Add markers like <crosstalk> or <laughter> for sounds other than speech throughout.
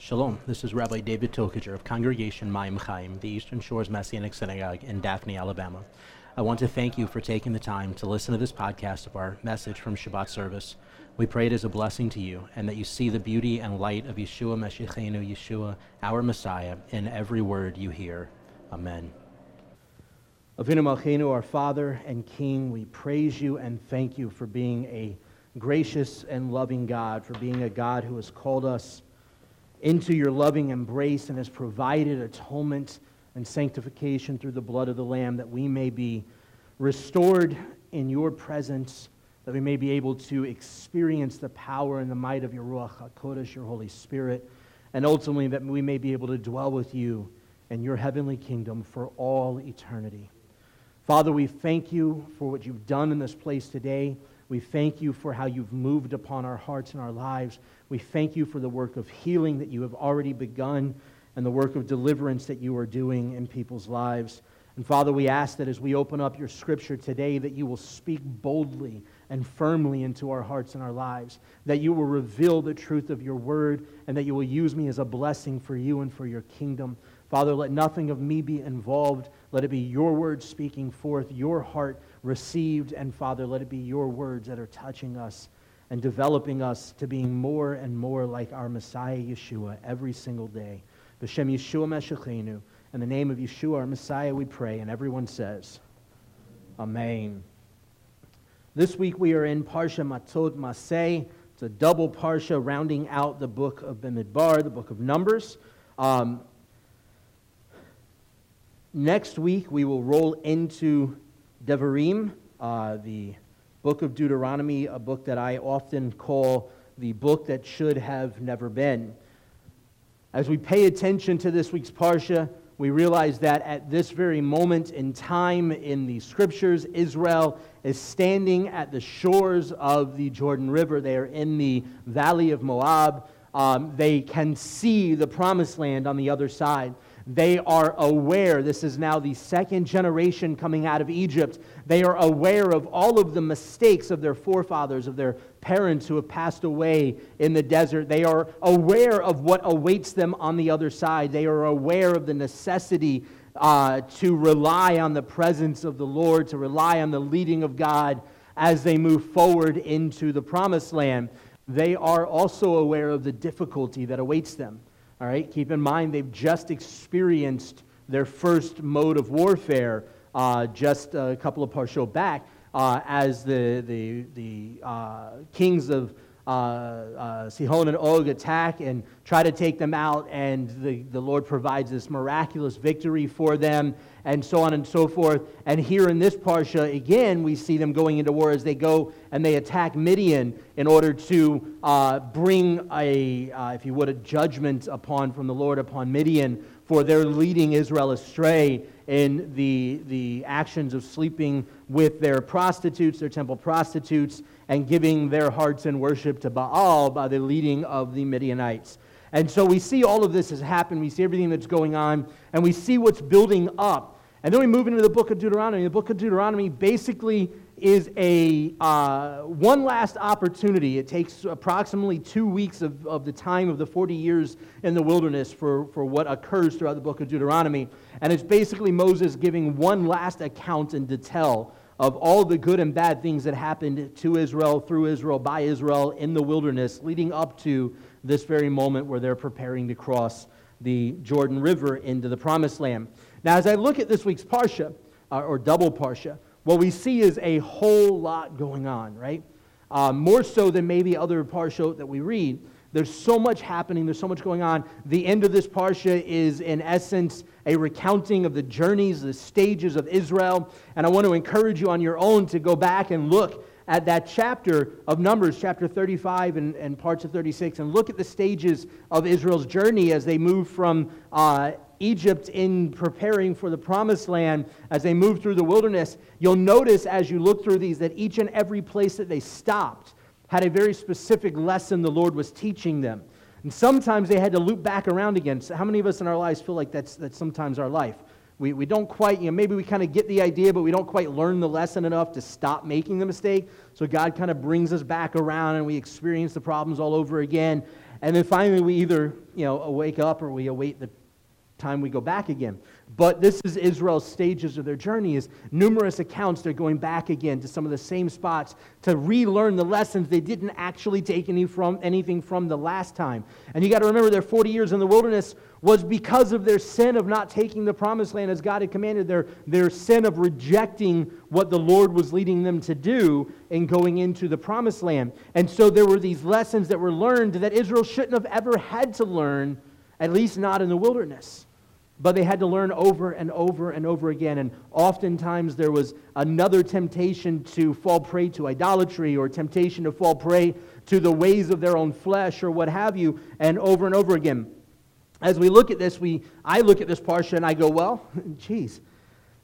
Shalom, this is Rabbi David Tokajer of Congregation Maim Chaim, the Eastern Shores Messianic Synagogue in Daphne, Alabama. I want to thank you for taking the time to listen to this podcast of our message from Shabbat service. We pray it is a blessing to you and that you see the beauty and light of Yeshua Meshichenu, Yeshua, our Messiah, in every word you hear. Amen. Avinu Malchenu, our Father and King, we praise you and thank you for being a gracious and loving God, for being a God who has called us into your loving embrace and has provided atonement and sanctification through the blood of the Lamb that we may be restored in your presence, that we may be able to experience the power and the might of your Ruach HaKodesh, your Holy Spirit, and ultimately that we may be able to dwell with you in your heavenly kingdom for all eternity. Father, we thank you for what you've done in this place today. We thank you for how you've moved upon our hearts and our lives. We thank you for the work of healing that you have already begun and the work of deliverance that you are doing in people's lives. And Father, we ask that as we open up your scripture today, that you will speak boldly and firmly into our hearts and our lives, that you will reveal the truth of your word, and that you will use me as a blessing for you and for your kingdom. Father, let nothing of me be involved. Let it be your word speaking forth, your heart received. And Father, let it be your words that are touching us and developing us to being more and more like our Messiah Yeshua every single day. B'Shem Yeshua Meshachenu. In the name of Yeshua, our Messiah, we pray. And everyone says, Amen. This week we are in Parsha Matot Masei. It's a double Parsha rounding out the book of Bamidbar, the book of Numbers. Um, Next week, we will roll into Devarim, uh, the book of Deuteronomy, a book that I often call the book that should have never been. As we pay attention to this week's Parsha, we realize that at this very moment in time in the scriptures, Israel is standing at the shores of the Jordan River. They are in the valley of Moab. Um, they can see the promised land on the other side. They are aware, this is now the second generation coming out of Egypt. They are aware of all of the mistakes of their forefathers, of their parents who have passed away in the desert. They are aware of what awaits them on the other side. They are aware of the necessity uh, to rely on the presence of the Lord, to rely on the leading of God as they move forward into the promised land. They are also aware of the difficulty that awaits them. All right, keep in mind they've just experienced their first mode of warfare uh, just a couple of parshot back uh, as the, the, the uh, kings of uh, uh, Sihon and Og attack and try to take them out, and the, the Lord provides this miraculous victory for them and so on and so forth. And here in this Parsha, again, we see them going into war as they go and they attack Midian in order to uh, bring a, uh, if you would, a judgment upon from the Lord upon Midian for their leading Israel astray in the, the actions of sleeping with their prostitutes, their temple prostitutes, and giving their hearts in worship to Baal by the leading of the Midianites. And so we see all of this has happened. We see everything that's going on, and we see what's building up and then we move into the book of Deuteronomy. The book of Deuteronomy basically is a uh, one last opportunity. It takes approximately two weeks of, of the time of the 40 years in the wilderness for, for what occurs throughout the book of Deuteronomy. And it's basically Moses giving one last account and detail of all the good and bad things that happened to Israel, through Israel, by Israel in the wilderness, leading up to this very moment where they're preparing to cross the Jordan River into the promised land. Now, as I look at this week's Parsha, uh, or double Parsha, what we see is a whole lot going on, right? Uh, more so than maybe other Parsha that we read. There's so much happening, there's so much going on. The end of this Parsha is, in essence, a recounting of the journeys, the stages of Israel. And I want to encourage you on your own to go back and look at that chapter of Numbers, chapter 35 and, and parts of 36, and look at the stages of Israel's journey as they move from uh, Egypt in preparing for the promised land as they move through the wilderness, you'll notice as you look through these that each and every place that they stopped had a very specific lesson the Lord was teaching them. And sometimes they had to loop back around again. So how many of us in our lives feel like that's, that's sometimes our life? We, we don't quite, you know, maybe we kind of get the idea, but we don't quite learn the lesson enough to stop making the mistake. So God kind of brings us back around and we experience the problems all over again. And then finally, we either you know, wake up or we await the time we go back again. But this is Israel's stages of their journey is numerous accounts they're going back again to some of the same spots to relearn the lessons they didn't actually take any from, anything from the last time. And you got to remember they're 40 years in the wilderness was because of their sin of not taking the promised land as God had commanded, their, their sin of rejecting what the Lord was leading them to do in going into the promised land. And so there were these lessons that were learned that Israel shouldn't have ever had to learn, at least not in the wilderness. But they had to learn over and over and over again. And oftentimes there was another temptation to fall prey to idolatry or temptation to fall prey to the ways of their own flesh or what have you, and over and over again. As we look at this, we, I look at this parsha and I go, well, <laughs> geez,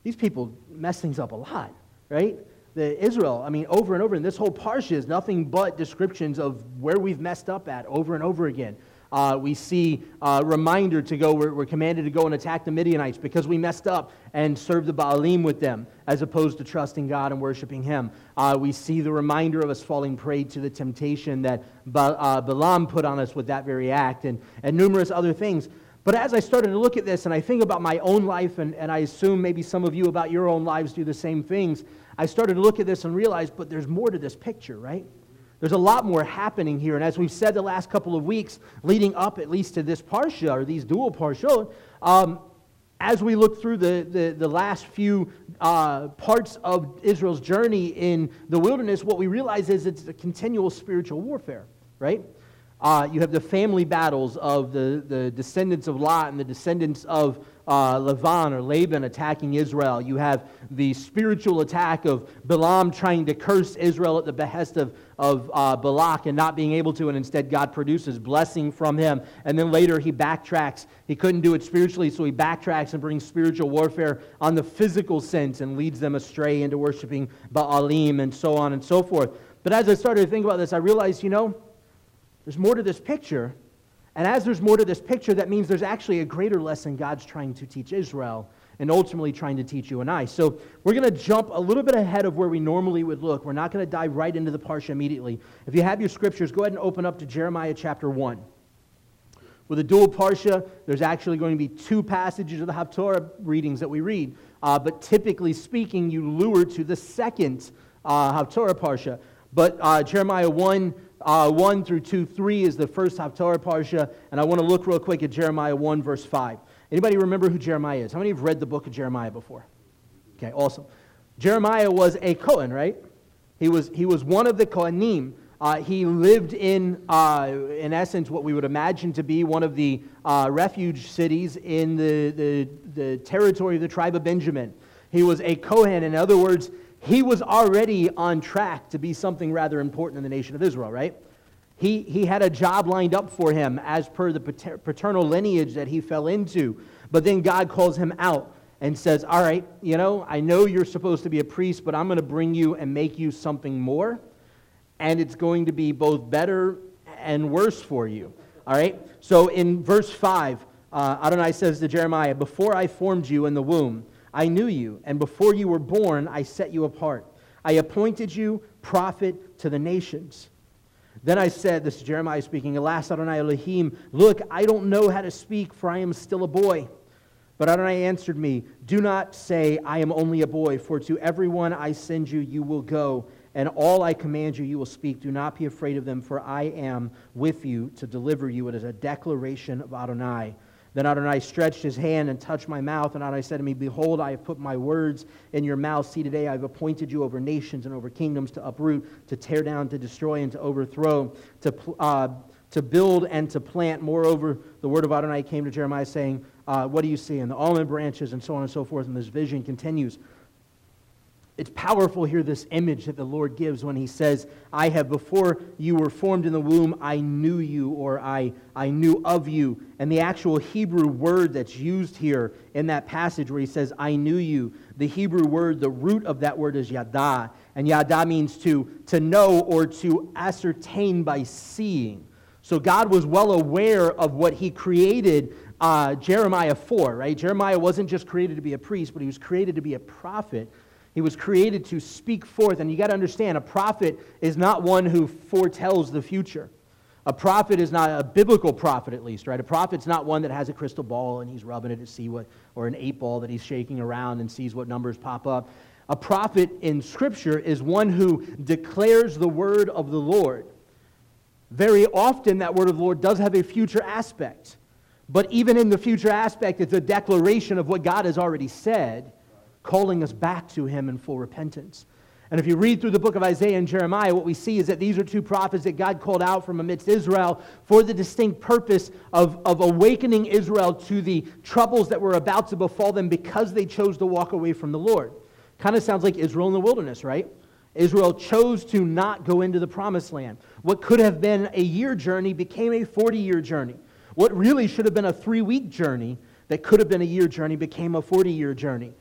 these people mess things up a lot, right? The Israel, I mean, over and over, and this whole parsha is nothing but descriptions of where we've messed up at over and over again. Uh, we see a reminder to go, we're, we're, commanded to go and attack the Midianites because we messed up and served the Baalim with them as opposed to trusting God and worshiping Him. Uh, we see the reminder of us falling prey to the temptation that ba- uh, Balaam put on us with that very act and, and numerous other things. But as I started to look at this and I think about my own life, and, and I assume maybe some of you about your own lives do the same things, I started to look at this and realize, but there's more to this picture, right? There's a lot more happening here. And as we've said the last couple of weeks, leading up at least to this Parsha, or these dual Parshot, um, as we look through the, the, the last few uh, parts of Israel's journey in the wilderness, what we realize is it's a continual spiritual warfare, right? Uh, you have the family battles of the, the descendants of Lot and the descendants of uh, or Laban attacking Israel. You have the spiritual attack of Balaam trying to curse Israel at the behest of, of uh, Balak and not being able to, and instead God produces blessing from him. And then later he backtracks. He couldn't do it spiritually, so he backtracks and brings spiritual warfare on the physical sense and leads them astray into worshiping Baalim and so on and so forth. But as I started to think about this, I realized, you know, there's more to this picture and as there's more to this picture, that means there's actually a greater lesson God's trying to teach Israel and ultimately trying to teach you and I. So we're going to jump a little bit ahead of where we normally would look. We're not going to dive right into the Parsha immediately. If you have your scriptures, go ahead and open up to Jeremiah chapter 1. With a dual Parsha, there's actually going to be two passages of the Haftorah readings that we read. Uh, but typically speaking, you lure to the second uh, Haftorah Parsha. But uh, Jeremiah 1 uh, 1 through 2, 3 is the first Haftarah Parsha, and I want to look real quick at Jeremiah 1, verse 5. Anybody remember who Jeremiah is? How many have read the book of Jeremiah before? Okay, awesome. Jeremiah was a Kohen, right? He was, he was one of the Kohanim. Uh, he lived in, uh, in essence, what we would imagine to be one of the uh, refuge cities in the, the, the territory of the tribe of Benjamin. He was a Kohen. In other words, he was already on track to be something rather important in the nation of Israel, right? He, he had a job lined up for him as per the paternal lineage that he fell into. But then God calls him out and says, All right, you know, I know you're supposed to be a priest, but I'm going to bring you and make you something more. And it's going to be both better and worse for you. All right? So in verse 5, uh, Adonai says to Jeremiah, Before I formed you in the womb, I knew you, and before you were born, I set you apart. I appointed you prophet to the nations. Then I said, this is Jeremiah speaking, Alas, Adonai Elohim, look, I don't know how to speak, for I am still a boy. But Adonai answered me, Do not say, I am only a boy, for to everyone I send you, you will go, and all I command you, you will speak. Do not be afraid of them, for I am with you to deliver you. It is a declaration of Adonai. Then Adonai stretched his hand and touched my mouth, and Adonai said to me, Behold, I have put my words in your mouth. See, today I have appointed you over nations and over kingdoms to uproot, to tear down, to destroy, and to overthrow, to, uh, to build and to plant. Moreover, the word of Adonai came to Jeremiah, saying, uh, What do you see? And the almond branches, and so on and so forth. And this vision continues it's powerful here, this image that the Lord gives when he says, I have, before you were formed in the womb, I knew you, or I, I knew of you. And the actual Hebrew word that's used here in that passage where he says, I knew you, the Hebrew word, the root of that word is yada. And yada means to, to know or to ascertain by seeing. So God was well aware of what he created uh, Jeremiah for, right? Jeremiah wasn't just created to be a priest, but he was created to be a prophet he was created to speak forth. And you got to understand, a prophet is not one who foretells the future. A prophet is not a biblical prophet, at least, right? A prophet's not one that has a crystal ball and he's rubbing it to see what, or an eight ball that he's shaking around and sees what numbers pop up. A prophet in Scripture is one who declares the word of the Lord. Very often, that word of the Lord does have a future aspect. But even in the future aspect, it's a declaration of what God has already said, calling us back to Him in full repentance. And if you read through the book of Isaiah and Jeremiah, what we see is that these are two prophets that God called out from amidst Israel for the distinct purpose of, of awakening Israel to the troubles that were about to befall them because they chose to walk away from the Lord. Kind of sounds like Israel in the wilderness, right? Israel chose to not go into the promised land. What could have been a year journey became a 40 year journey. What really should have been a three week journey that could have been a year journey became a 40 year journey.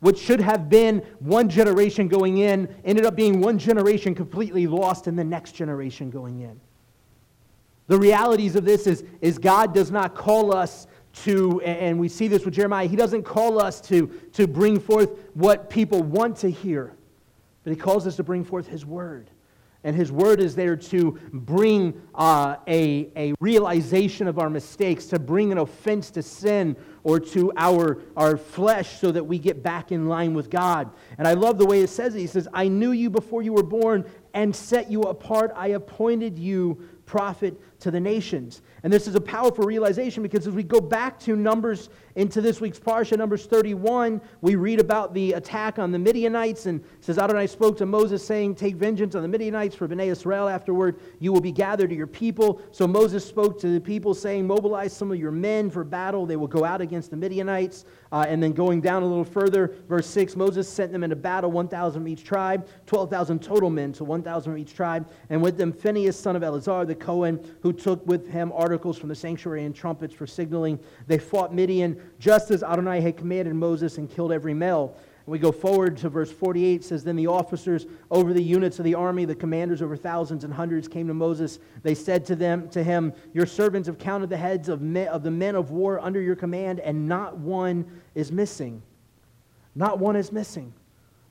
What should have been one generation going in ended up being one generation completely lost and the next generation going in. The realities of this is, is God does not call us to, and we see this with Jeremiah, he doesn't call us to, to bring forth what people want to hear, but he calls us to bring forth his word. And his word is there to bring uh, a, a realization of our mistakes, to bring an offense to sin or to our, our flesh so that we get back in line with God. And I love the way it says it. He says, I knew you before you were born and set you apart. I appointed you prophet to the nations. And this is a powerful realization because as we go back to Numbers into this week's Parsha, Numbers 31, we read about the attack on the Midianites. And says, Adonai spoke to Moses, saying, Take vengeance on the Midianites for Bnei Israel. Afterward, you will be gathered to your people. So Moses spoke to the people, saying, Mobilize some of your men for battle. They will go out against the Midianites. Uh, and then going down a little further, verse 6 Moses sent them into battle, 1,000 from each tribe, 12,000 total men, so 1,000 from each tribe. And with them, Phinehas, son of Eleazar, the Cohen, who took with him articles from the sanctuary and trumpets for signaling. They fought Midian just as Adonai had commanded Moses and killed every male. And we go forward to verse 48 says then the officers over the units of the army the commanders over thousands and hundreds came to Moses. They said to them to him your servants have counted the heads of, of the men of war under your command and not one is missing not one is missing.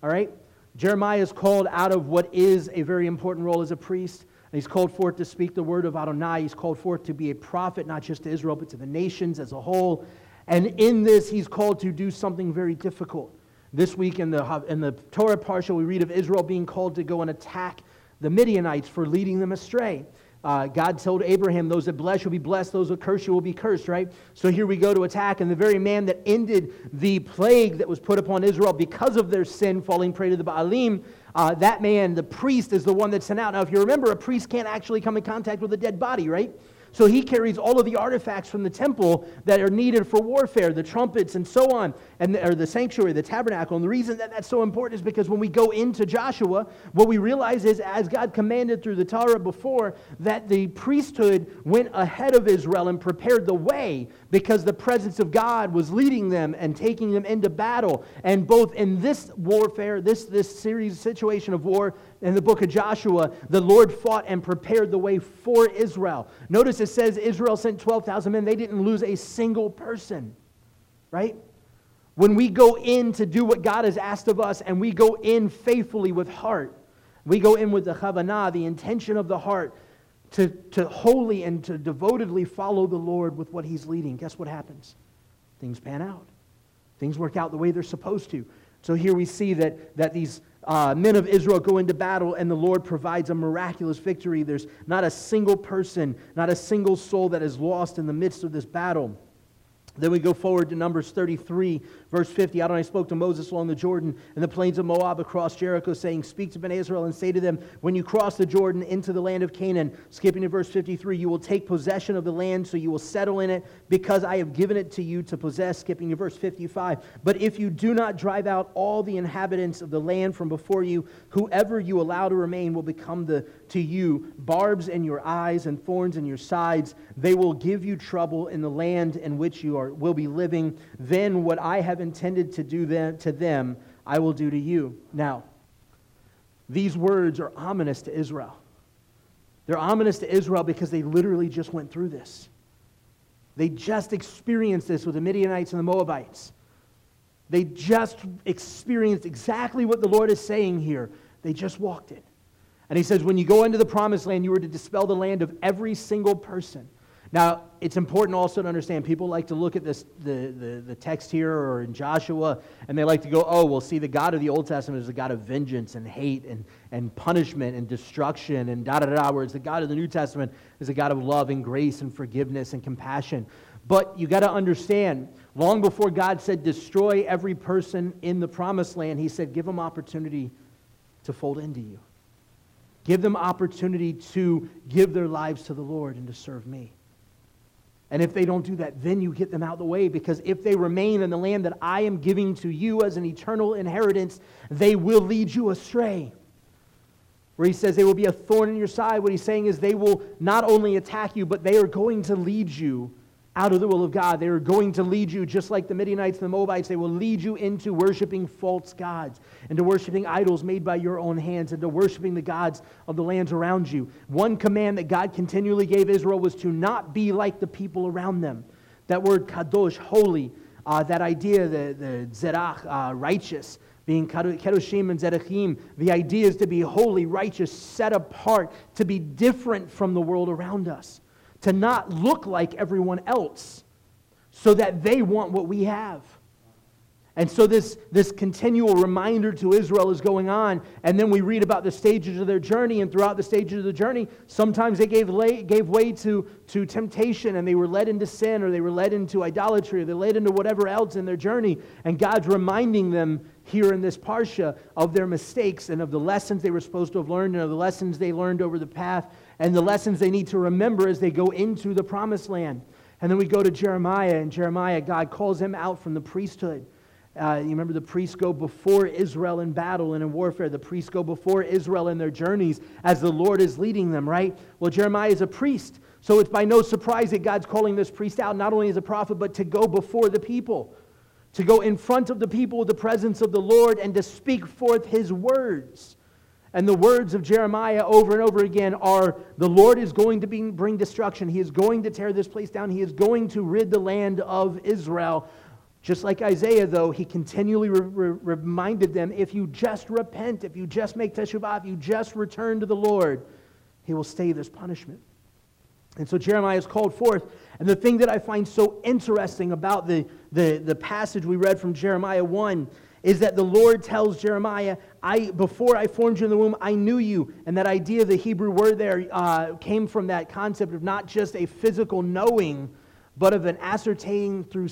All right? Jeremiah is called out of what is a very important role as a priest he's called forth to speak the word of Adonai. He's called forth to be a prophet, not just to Israel, but to the nations as a whole. And in this, he's called to do something very difficult. This week in the, in the Torah Parsha, we read of Israel being called to go and attack the Midianites for leading them astray. Uh, God told Abraham, Those that bless will be blessed, those that curse you will be cursed, right? So here we go to attack, and the very man that ended the plague that was put upon Israel because of their sin, falling prey to the Baalim, uh, that man, the priest, is the one that's sent out. Now, if you remember, a priest can't actually come in contact with a dead body, right? So he carries all of the artifacts from the temple that are needed for warfare, the trumpets and so on, and the, or the sanctuary, the tabernacle. And the reason that that's so important is because when we go into Joshua, what we realize is, as God commanded through the Torah before, that the priesthood went ahead of Israel and prepared the way because the presence of God was leading them and taking them into battle. And both in this warfare, this, this series situation of war, in the book of Joshua, the Lord fought and prepared the way for Israel. Notice it says Israel sent 12,000 men. They didn't lose a single person, right? When we go in to do what God has asked of us and we go in faithfully with heart, we go in with the kavanah, the intention of the heart, to, to wholly and to devotedly follow the Lord with what He's leading, guess what happens? Things pan out. Things work out the way they're supposed to. So here we see that, that these uh, men of Israel go into battle and the Lord provides a miraculous victory. There's not a single person, not a single soul that is lost in the midst of this battle. Then we go forward to Numbers 33, verse 50. Adonai spoke to Moses along the Jordan and the plains of Moab across Jericho, saying, Speak to Bnei Israel and say to them, When you cross the Jordan into the land of Canaan, skipping to verse 53, you will take possession of the land, so you will settle in it, because I have given it to you to possess, skipping to verse 55. But if you do not drive out all the inhabitants of the land from before you, whoever you allow to remain will become the, to you barbs in your eyes and thorns in your sides. They will give you trouble in the land in which you are will be living, then what I have intended to do them, to them, I will do to you. Now, these words are ominous to Israel. They're ominous to Israel because they literally just went through this. They just experienced this with the Midianites and the Moabites. They just experienced exactly what the Lord is saying here. They just walked it. And he says, when you go into the promised land, you are to dispel the land of every single person. Now, it's important also to understand people like to look at this, the, the, the text here or in Joshua, and they like to go, oh, well, see, the God of the Old Testament is the God of vengeance and hate and, and punishment and destruction and da da da, whereas the God of the New Testament is a God of love and grace and forgiveness and compassion. But you got to understand, long before God said, destroy every person in the promised land, he said, give them opportunity to fold into you. Give them opportunity to give their lives to the Lord and to serve me. And if they don't do that, then you get them out of the way because if they remain in the land that I am giving to you as an eternal inheritance, they will lead you astray. Where he says they will be a thorn in your side, what he's saying is they will not only attack you, but they are going to lead you out of the will of God. They are going to lead you, just like the Midianites and the Moabites, they will lead you into worshiping false gods, into worshiping idols made by your own hands, into worshiping the gods of the lands around you. One command that God continually gave Israel was to not be like the people around them. That word kadosh, holy, uh, that idea, the, the zerach, uh, righteous, being kedoshim and zerachim, the idea is to be holy, righteous, set apart, to be different from the world around us to not look like everyone else so that they want what we have. And so this, this continual reminder to Israel is going on. And then we read about the stages of their journey. And throughout the stages of the journey, sometimes they gave, lay, gave way to, to temptation and they were led into sin or they were led into idolatry or they led into whatever else in their journey. And God's reminding them here in this Parsha of their mistakes and of the lessons they were supposed to have learned and of the lessons they learned over the path and the lessons they need to remember as they go into the promised land. And then we go to Jeremiah, and Jeremiah, God calls him out from the priesthood. Uh, you remember the priests go before Israel in battle and in warfare. The priests go before Israel in their journeys as the Lord is leading them, right? Well, Jeremiah is a priest. So it's by no surprise that God's calling this priest out, not only as a prophet, but to go before the people, to go in front of the people with the presence of the Lord and to speak forth his words. And the words of Jeremiah over and over again are the Lord is going to bring destruction. He is going to tear this place down. He is going to rid the land of Israel. Just like Isaiah, though, he continually re- re- reminded them if you just repent, if you just make teshuvah, if you just return to the Lord, he will stay this punishment. And so Jeremiah is called forth. And the thing that I find so interesting about the, the, the passage we read from Jeremiah 1 is that the Lord tells Jeremiah, I, before I formed you in the womb, I knew you. And that idea, the Hebrew word there, uh, came from that concept of not just a physical knowing, but of an ascertaining through,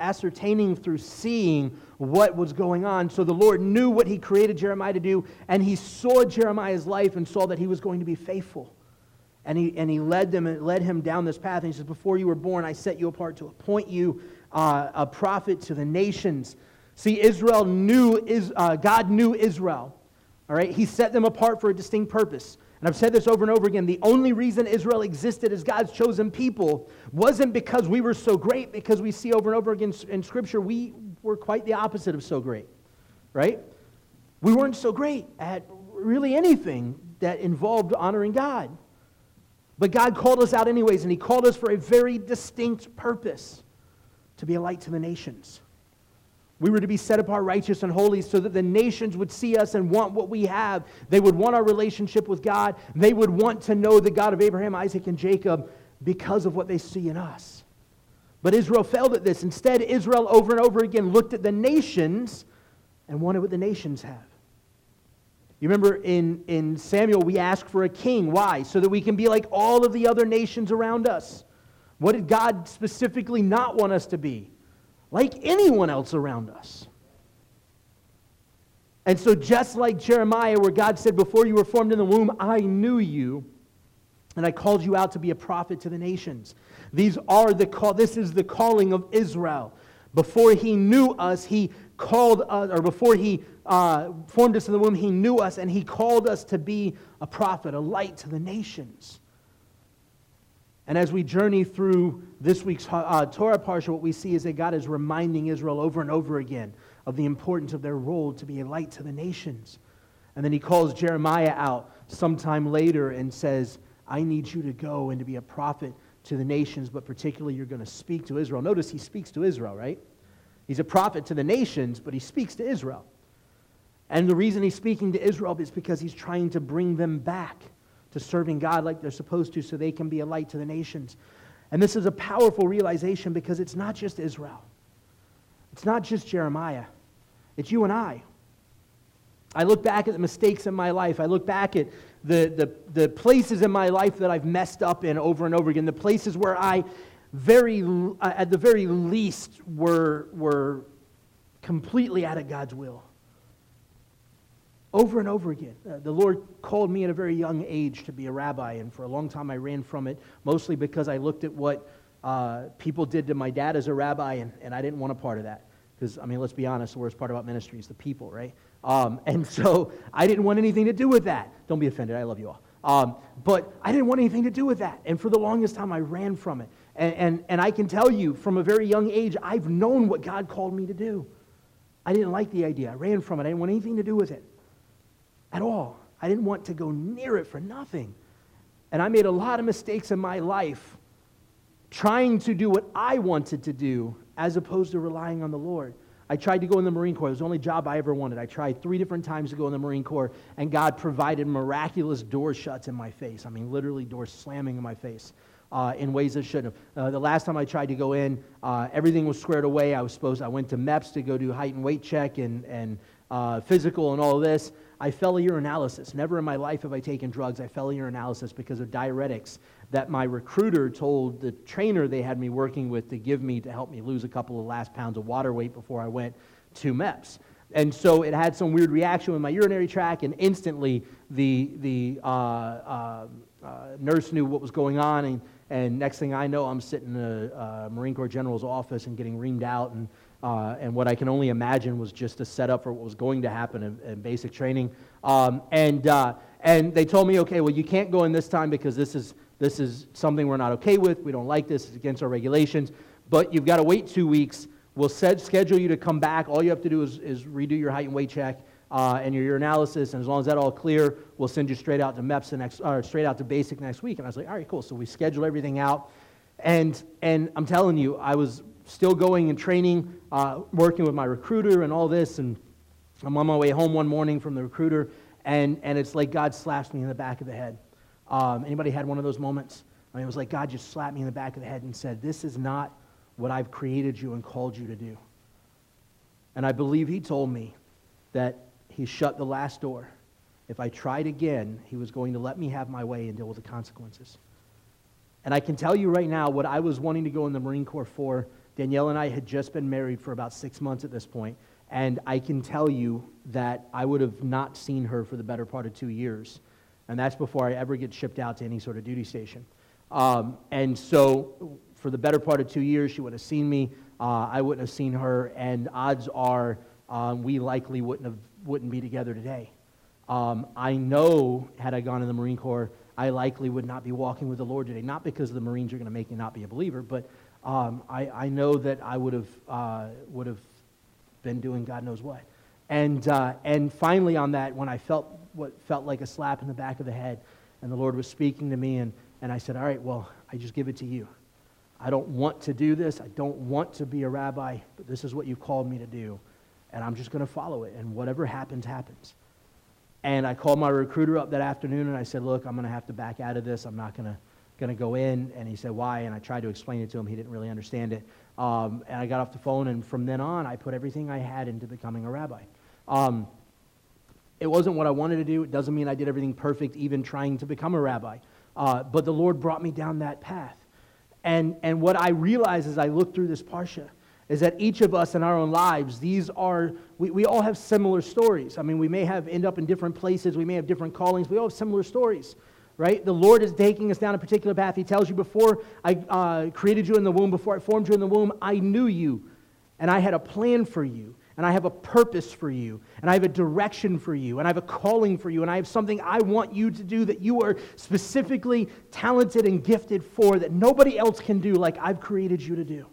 ascertaining through seeing what was going on. So the Lord knew what he created Jeremiah to do, and he saw Jeremiah's life and saw that he was going to be faithful. And he, and he led, them, led him down this path. And he says, Before you were born, I set you apart to appoint you uh, a prophet to the nations. See, Israel knew, is, uh, God knew Israel. All right? He set them apart for a distinct purpose. And I've said this over and over again. The only reason Israel existed as God's chosen people wasn't because we were so great, because we see over and over again in Scripture, we were quite the opposite of so great. Right? We weren't so great at really anything that involved honoring God. But God called us out anyways, and He called us for a very distinct purpose to be a light to the nations. We were to be set apart, righteous, and holy so that the nations would see us and want what we have. They would want our relationship with God. They would want to know the God of Abraham, Isaac, and Jacob because of what they see in us. But Israel failed at this. Instead, Israel over and over again looked at the nations and wanted what the nations have. You remember in, in Samuel, we asked for a king. Why? So that we can be like all of the other nations around us. What did God specifically not want us to be? Like anyone else around us. And so, just like Jeremiah, where God said, Before you were formed in the womb, I knew you, and I called you out to be a prophet to the nations. These are the call, this is the calling of Israel. Before he knew us, he called us, or before he uh, formed us in the womb, he knew us, and he called us to be a prophet, a light to the nations. And as we journey through this week's uh, Torah Parsha, what we see is that God is reminding Israel over and over again of the importance of their role to be a light to the nations. And then he calls Jeremiah out sometime later and says, I need you to go and to be a prophet to the nations, but particularly you're going to speak to Israel. Notice he speaks to Israel, right? He's a prophet to the nations, but he speaks to Israel. And the reason he's speaking to Israel is because he's trying to bring them back to serving God like they're supposed to so they can be a light to the nations. And this is a powerful realization because it's not just Israel, it's not just Jeremiah, it's you and I. I look back at the mistakes in my life. I look back at the, the, the places in my life that I've messed up in over and over again, the places where I very, uh, at the very least, were, were completely out of God's will. Over and over again. Uh, the Lord called me at a very young age to be a rabbi, and for a long time I ran from it, mostly because I looked at what uh, people did to my dad as a rabbi, and, and I didn't want a part of that. Because, I mean, let's be honest, the worst part about ministry is the people, right? Um, <laughs> and so I didn't want anything to do with that. Don't be offended, I love you all. Um, but I didn't want anything to do with that. And for the longest time, I ran from it. And, and, and I can tell you from a very young age, I've known what God called me to do. I didn't like the idea. I ran from it. I didn't want anything to do with it at all. I didn't want to go near it for nothing. And I made a lot of mistakes in my life trying to do what I wanted to do as opposed to relying on the Lord. I tried to go in the Marine Corps. It was the only job I ever wanted. I tried three different times to go in the Marine Corps, and God provided miraculous door shuts in my face. I mean, literally doors slamming in my face. Uh, in ways that shouldn't have. Uh, the last time I tried to go in, uh, everything was squared away. I was supposed. I went to MEPS to go do height and weight check and and uh, physical and all this. I fell a urinalysis. Never in my life have I taken drugs. I fell a urinalysis because of diuretics that my recruiter told the trainer they had me working with to give me to help me lose a couple of last pounds of water weight before I went to MEPS. And so it had some weird reaction with my urinary tract, and instantly the, the uh, uh, uh, nurse knew what was going on. And, and next thing I know, I'm sitting in a Marine Corps general's office and getting reamed out. And, uh, and what I can only imagine was just a setup for what was going to happen in, in basic training. Um, and, uh, and they told me, okay, well, you can't go in this time because this is this is something we're not okay with. We don't like this. It's against our regulations. But you've got to wait two weeks. We'll set, schedule you to come back. All you have to do is, is redo your height and weight check uh, and your urinalysis. And as long as that's all clear, we'll send you straight out to MEPS next, or straight out to basic next week. And I was like, all right, cool. So we schedule everything out. And, and I'm telling you, I was still going and training, uh, working with my recruiter and all this. And I'm on my way home one morning from the recruiter, and, and it's like God slaps me in the back of the head. Um, anybody had one of those moments? I mean, it was like God just slapped me in the back of the head and said, This is not what I've created you and called you to do. And I believe He told me that He shut the last door. If I tried again, He was going to let me have my way and deal with the consequences. And I can tell you right now what I was wanting to go in the Marine Corps for. Danielle and I had just been married for about six months at this point, and I can tell you that I would have not seen her for the better part of two years and that's before I ever get shipped out to any sort of duty station. Um, and so, for the better part of two years, she would have seen me. Uh, I wouldn't have seen her, and odds are um, we likely wouldn't have wouldn't be together today. Um, I know, had I gone in the Marine Corps, I likely would not be walking with the Lord today. Not because the Marines are going to make me not be a believer, but um, I, I, know that I would have uh, would have been doing God knows what. And uh, and finally, on that, when I felt what felt like a slap in the back of the head. And the Lord was speaking to me, and, and I said, All right, well, I just give it to you. I don't want to do this. I don't want to be a rabbi, but this is what you've called me to do. And I'm just going to follow it. And whatever happens, happens. And I called my recruiter up that afternoon and I said, Look, I'm going to have to back out of this. I'm not going to going to go in. And he said, Why? And I tried to explain it to him. He didn't really understand it. Um, and I got off the phone, and from then on, I put everything I had into becoming a rabbi. Um, it wasn't what I wanted to do. It doesn't mean I did everything perfect, even trying to become a rabbi. Uh, but the Lord brought me down that path. And, and what I realize as I look through this Parsha is that each of us in our own lives, these are, we, we all have similar stories. I mean, we may have end up in different places, we may have different callings, we all have similar stories, right? The Lord is taking us down a particular path. He tells you, before I uh, created you in the womb, before I formed you in the womb, I knew you, and I had a plan for you and I have a purpose for you, and I have a direction for you, and I have a calling for you, and I have something I want you to do that you are specifically talented and gifted for that nobody else can do like I've created you to do.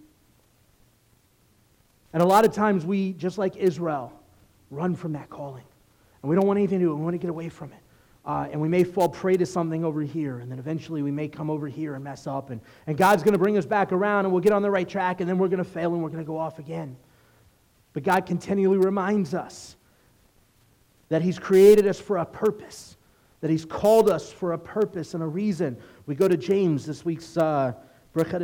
And a lot of times we, just like Israel, run from that calling. And we don't want anything to do. We want to get away from it. Uh, and we may fall prey to something over here, and then eventually we may come over here and mess up. And, and God's going to bring us back around, and we'll get on the right track, and then we're going to fail, and we're going to go off again. But God continually reminds us that He's created us for a purpose, that He's called us for a purpose and a reason. We go to James, this week's uh,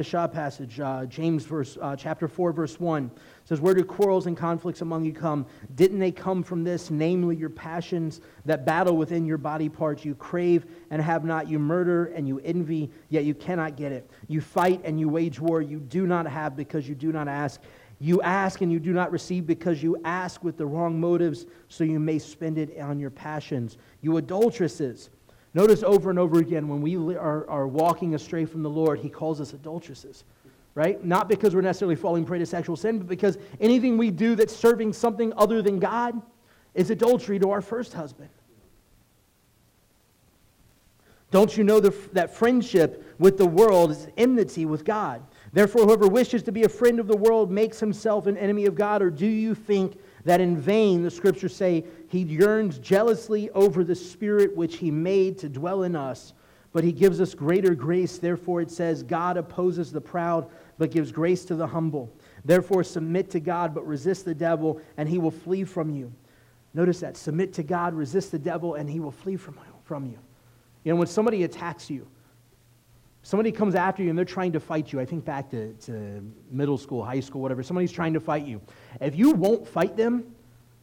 Shah passage, uh, James verse, uh, chapter 4, verse 1 says, Where do quarrels and conflicts among you come? Didn't they come from this, namely your passions that battle within your body parts? You crave and have not. You murder and you envy, yet you cannot get it. You fight and you wage war. You do not have because you do not ask. You ask and you do not receive because you ask with the wrong motives, so you may spend it on your passions. You adulteresses. Notice over and over again when we are, are walking astray from the Lord, He calls us adulteresses, right? Not because we're necessarily falling prey to sexual sin, but because anything we do that's serving something other than God is adultery to our first husband. Don't you know the, that friendship with the world is enmity with God? Therefore, whoever wishes to be a friend of the world makes himself an enemy of God. Or do you think that in vain, the scriptures say, he yearns jealously over the Spirit which he made to dwell in us, but he gives us greater grace. Therefore, it says, God opposes the proud, but gives grace to the humble. Therefore, submit to God, but resist the devil, and he will flee from you. Notice that. Submit to God, resist the devil, and he will flee from, from you. You know, when somebody attacks you, somebody comes after you and they're trying to fight you. I think back to, to middle school, high school, whatever. Somebody's trying to fight you. If you won't fight them,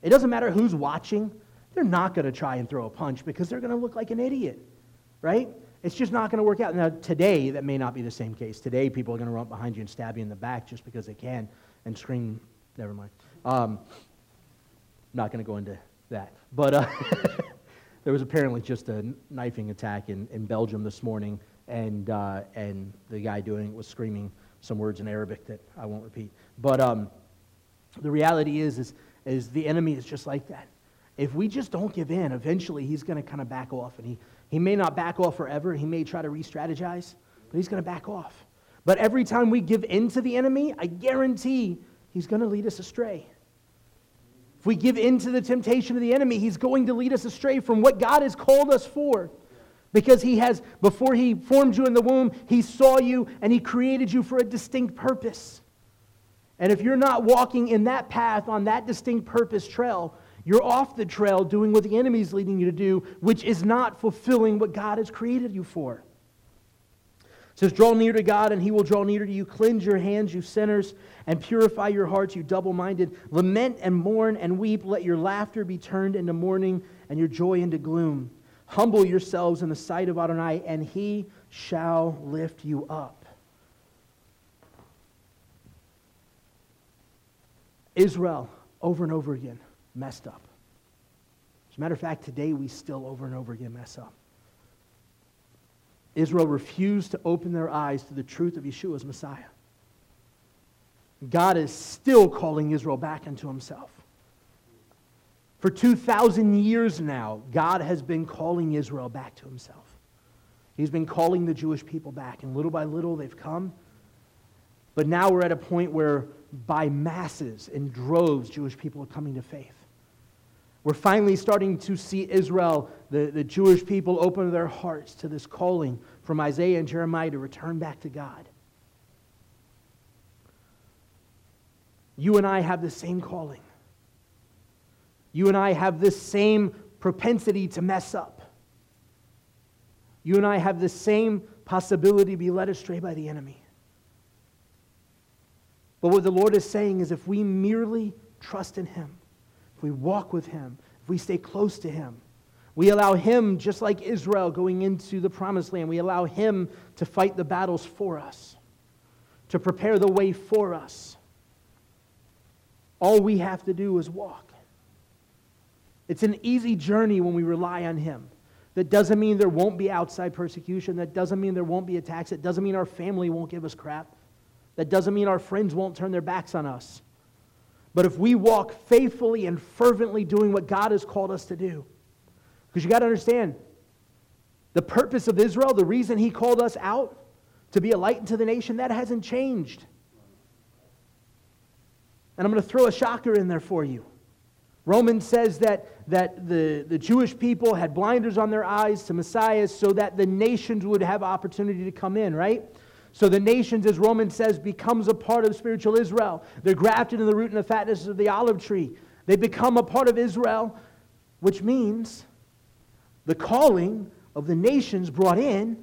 it doesn't matter who's watching, they're not going to try and throw a punch because they're going to look like an idiot, right? It's just not going to work out. Now, today, that may not be the same case. Today, people are going to run behind you and stab you in the back just because they can and scream. Never mind. Um, not going to go into that. But uh, <laughs> there was apparently just a knifing attack in, in Belgium this morning and, uh, and the guy doing it was screaming some words in Arabic that I won't repeat. But um, the reality is, is, is the enemy is just like that. If we just don't give in, eventually he's going to kind of back off. And he, he may not back off forever. He may try to re strategize, but he's going to back off. But every time we give in to the enemy, I guarantee he's going to lead us astray. If we give in to the temptation of the enemy, he's going to lead us astray from what God has called us for. Because he has, before he formed you in the womb, he saw you and he created you for a distinct purpose. And if you're not walking in that path on that distinct purpose trail, you're off the trail doing what the enemy is leading you to do, which is not fulfilling what God has created you for. It says, Draw near to God, and he will draw near to you. Cleanse your hands, you sinners, and purify your hearts, you double minded. Lament and mourn and weep. Let your laughter be turned into mourning, and your joy into gloom. Humble yourselves in the sight of Adonai, and he shall lift you up. Israel, over and over again, messed up. As a matter of fact, today we still over and over again mess up. Israel refused to open their eyes to the truth of Yeshua's Messiah. God is still calling Israel back into himself. For 2,000 years now, God has been calling Israel back to himself. He's been calling the Jewish people back, and little by little they've come. But now we're at a point where, by masses, and droves, Jewish people are coming to faith. We're finally starting to see Israel, the, the Jewish people, open their hearts to this calling from Isaiah and Jeremiah to return back to God. You and I have the same calling. You and I have this same propensity to mess up. You and I have the same possibility to be led astray by the enemy. But what the Lord is saying is if we merely trust in Him, if we walk with Him, if we stay close to Him, we allow Him, just like Israel going into the promised land, we allow Him to fight the battles for us, to prepare the way for us. All we have to do is walk. It's an easy journey when we rely on Him. That doesn't mean there won't be outside persecution. That doesn't mean there won't be attacks. It doesn't mean our family won't give us crap. That doesn't mean our friends won't turn their backs on us. But if we walk faithfully and fervently doing what God has called us to do, because you got to understand, the purpose of Israel, the reason He called us out to be a light into the nation, that hasn't changed. And I'm going to throw a shocker in there for you. Romans says that, that the, the Jewish people had blinders on their eyes to Messiah so that the nations would have opportunity to come in, right? So the nations, as Romans says, becomes a part of spiritual Israel. They're grafted in the root and the fatness of the olive tree. They become a part of Israel which means the calling of the nations brought in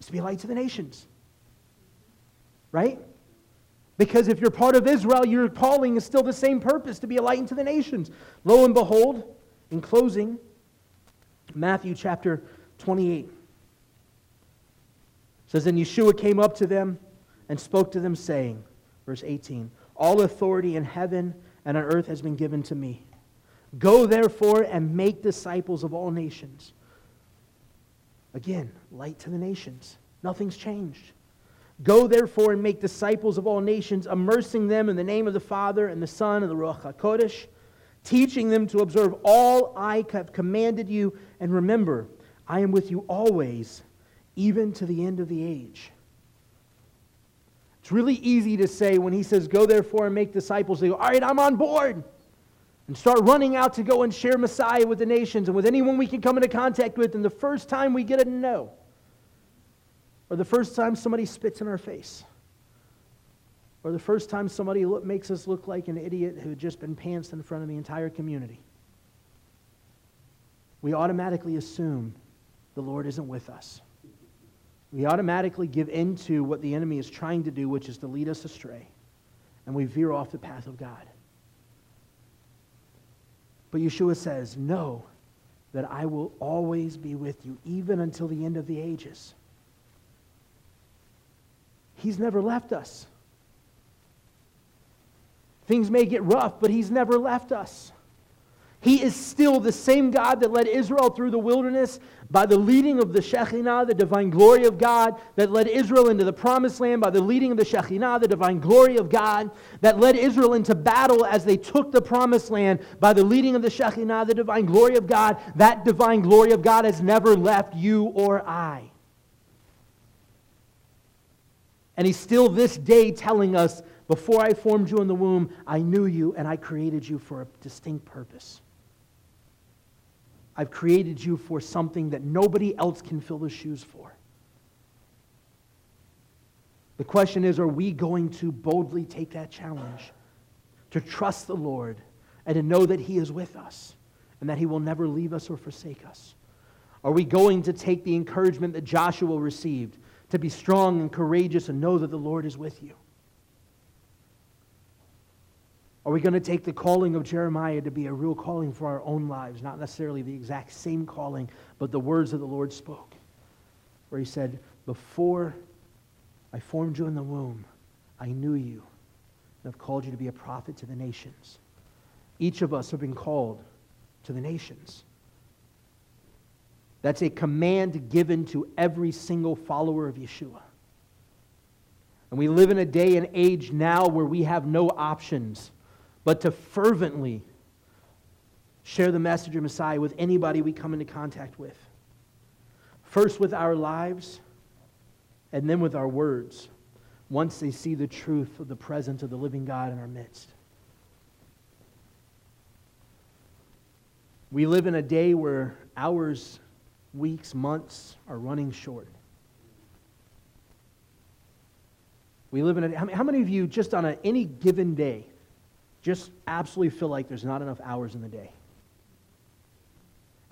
is to be a light to the nations. Right? Because if you're part of Israel, your calling is still the same purpose to be a light unto the nations. Lo and behold, in closing, Matthew chapter 28 says, Then Yeshua came up to them and spoke to them, saying, verse 18, All authority in heaven and on earth has been given to me. Go therefore and make disciples of all nations. Again, light to the nations. Nothing's changed. Go therefore and make disciples of all nations, immersing them in the name of the Father and the Son and the Ruach HaKodesh, teaching them to observe all I have commanded you. And remember, I am with you always, even to the end of the age. It's really easy to say when he says, Go therefore and make disciples, they go, All right, I'm on board. And start running out to go and share Messiah with the nations and with anyone we can come into contact with. And the first time we get a no, or the first time somebody spits in our face, or the first time somebody look, makes us look like an idiot who had just been pantsed in front of the entire community, we automatically assume the Lord isn't with us. We automatically give in to what the enemy is trying to do, which is to lead us astray, and we veer off the path of God. But Yeshua says, Know that I will always be with you, even until the end of the ages. He's never left us. Things may get rough, but He's never left us. He is still the same God that led Israel through the wilderness by the leading of the Shekhinah, the divine glory of God, that led Israel into the promised land by the leading of the Shekhinah, the divine glory of God, that led Israel into battle as they took the promised land by the leading of the Shekhinah, the divine glory of God. That divine glory of God has never left you or I. And he's still this day telling us, before I formed you in the womb, I knew you and I created you for a distinct purpose. I've created you for something that nobody else can fill the shoes for. The question is are we going to boldly take that challenge? To trust the Lord and to know that He is with us and that He will never leave us or forsake us? Are we going to take the encouragement that Joshua received to be strong and courageous and know that the Lord is with you? Are we going to take the calling of Jeremiah to be a real calling for our own lives? Not necessarily the exact same calling, but the words that the Lord spoke, where he said, Before I formed you in the womb, I knew you and have called you to be a prophet to the nations. Each of us have been called to the nations. That's a command given to every single follower of Yeshua. And we live in a day and age now where we have no options but to fervently share the message of Messiah with anybody we come into contact with. First with our lives, and then with our words, once they see the truth of the presence of the living God in our midst. We live in a day where hours, weeks, months are running short. We live in a how many of you just on a, any given day just absolutely feel like there's not enough hours in the day.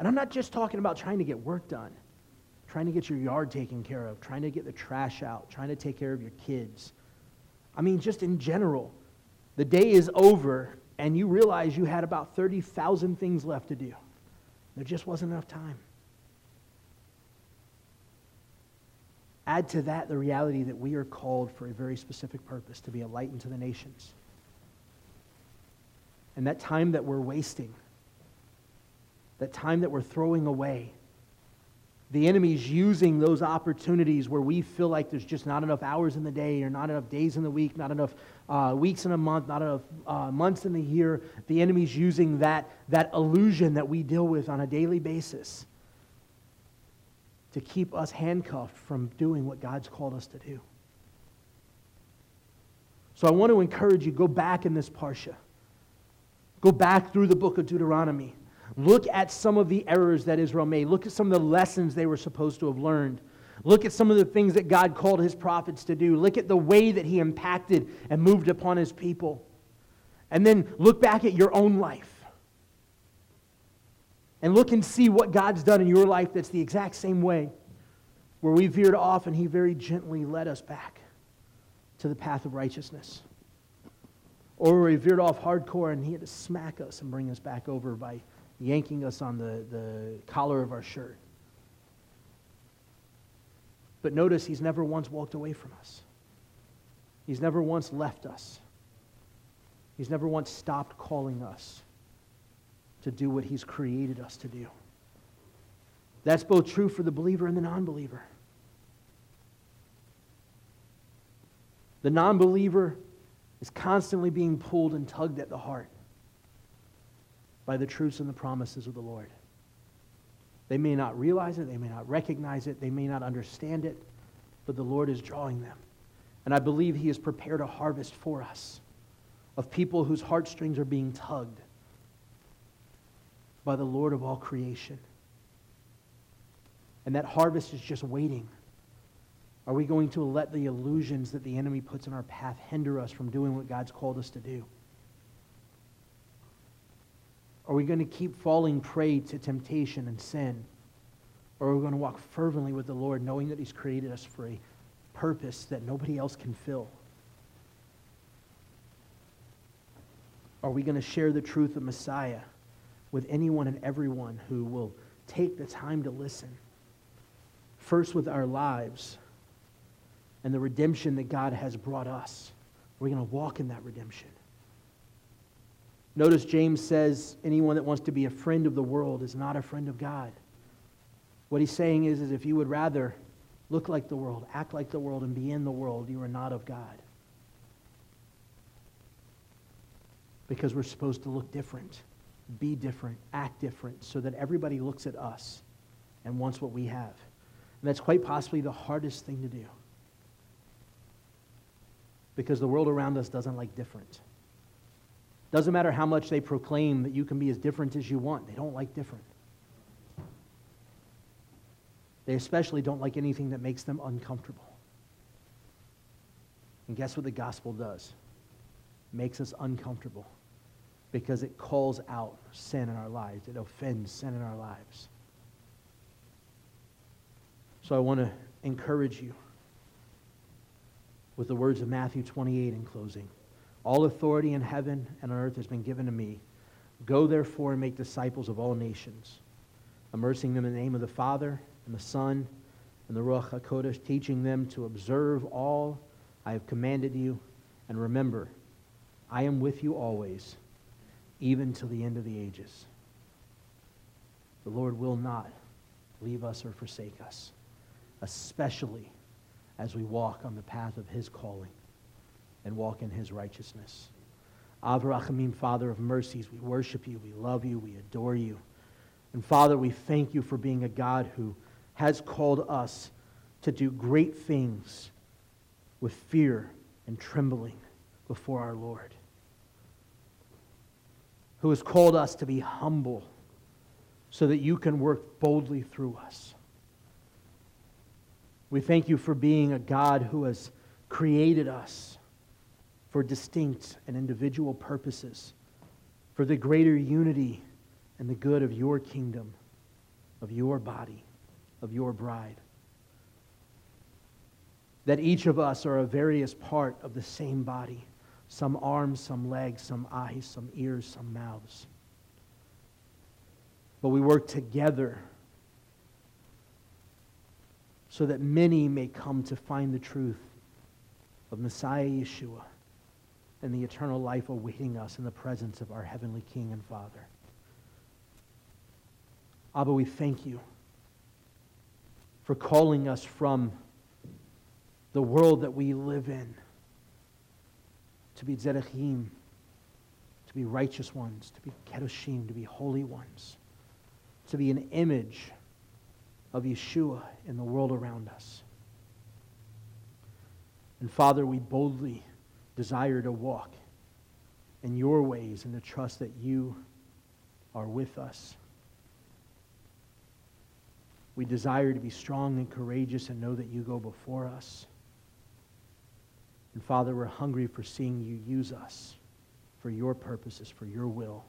And I'm not just talking about trying to get work done, trying to get your yard taken care of, trying to get the trash out, trying to take care of your kids. I mean, just in general, the day is over and you realize you had about 30,000 things left to do. There just wasn't enough time. Add to that the reality that we are called for a very specific purpose to be a light into the nations and that time that we're wasting, that time that we're throwing away. The enemy's using those opportunities where we feel like there's just not enough hours in the day, or not enough days in the week, not enough uh, weeks in a month, not enough uh, months in the year. The enemy's using that, that illusion that we deal with on a daily basis to keep us handcuffed from doing what God's called us to do. So I want to encourage you go back in this Parsha. Go back through the book of Deuteronomy. Look at some of the errors that Israel made. Look at some of the lessons they were supposed to have learned. Look at some of the things that God called his prophets to do. Look at the way that he impacted and moved upon his people. And then look back at your own life and look and see what God's done in your life that's the exact same way, where we veered off and He very gently led us back to the path of righteousness. Or we veered off hardcore and He had to smack us and bring us back over by yanking us on the, the collar of our shirt. But notice He's never once walked away from us. He's never once left us. He's never once stopped calling us to do what He's created us to do. That's both true for the believer and the non believer. The non believer is constantly being pulled and tugged at the heart by the truths and the promises of the Lord. They may not realize it, they may not recognize it, they may not understand it, but the Lord is drawing them. And I believe He has prepared a harvest for us of people whose heartstrings are being tugged by the Lord of all creation. And that harvest is just waiting. Are we going to let the illusions that the enemy puts in our path hinder us from doing what God's called us to do? Are we going to keep falling prey to temptation and sin? Or are we going to walk fervently with the Lord, knowing that He's created us for a purpose that nobody else can fill? Are we going to share the truth of Messiah with anyone and everyone who will take the time to listen? First, with our lives and the redemption that God has brought us. We're going to walk in that redemption. Notice James says anyone that wants to be a friend of the world is not a friend of God. What he's saying is, is if you would rather look like the world, act like the world, and be in the world, you are not of God. Because we're supposed to look different, be different, act different, so that everybody looks at us and wants what we have. And that's quite possibly the hardest thing to do. Because the world around us doesn't like different. Doesn't matter how much they proclaim that you can be as different as you want, they don't like different. They especially don't like anything that makes them uncomfortable. And guess what the gospel does? Makes us uncomfortable because it calls out sin in our lives, it offends sin in our lives. So I want to encourage you with the words of Matthew 28 in closing. All authority in heaven and on earth has been given to me. Go therefore and make disciples of all nations, immersing them in the name of the Father and the Son and the Ruach HaKodesh, teaching them to observe all I have commanded you. And remember, I am with you always, even till the end of the ages. The Lord will not leave us or forsake us, especially as we walk on the path of his calling and walk in his righteousness. Avrachamim, Father of mercies, we worship you, we love you, we adore you. And Father, we thank you for being a God who has called us to do great things with fear and trembling before our Lord, who has called us to be humble so that you can work boldly through us. We thank you for being a God who has created us for distinct and individual purposes, for the greater unity and the good of your kingdom, of your body, of your bride. That each of us are a various part of the same body some arms, some legs, some eyes, some ears, some mouths. But we work together so that many may come to find the truth of Messiah Yeshua and the eternal life awaiting us in the presence of our heavenly King and Father. Abba, we thank you for calling us from the world that we live in to be tzedachim, to be righteous ones, to be kedoshim, to be holy ones, to be an image of Yeshua in the world around us. And Father, we boldly desire to walk in your ways and to trust that you are with us. We desire to be strong and courageous and know that you go before us. And Father, we're hungry for seeing you use us for your purposes, for your will,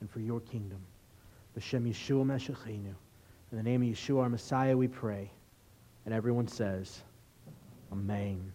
and for your kingdom. B'Shem Yeshua Meshachinu. In the name of Yeshua, our Messiah, we pray. And everyone says, Amen.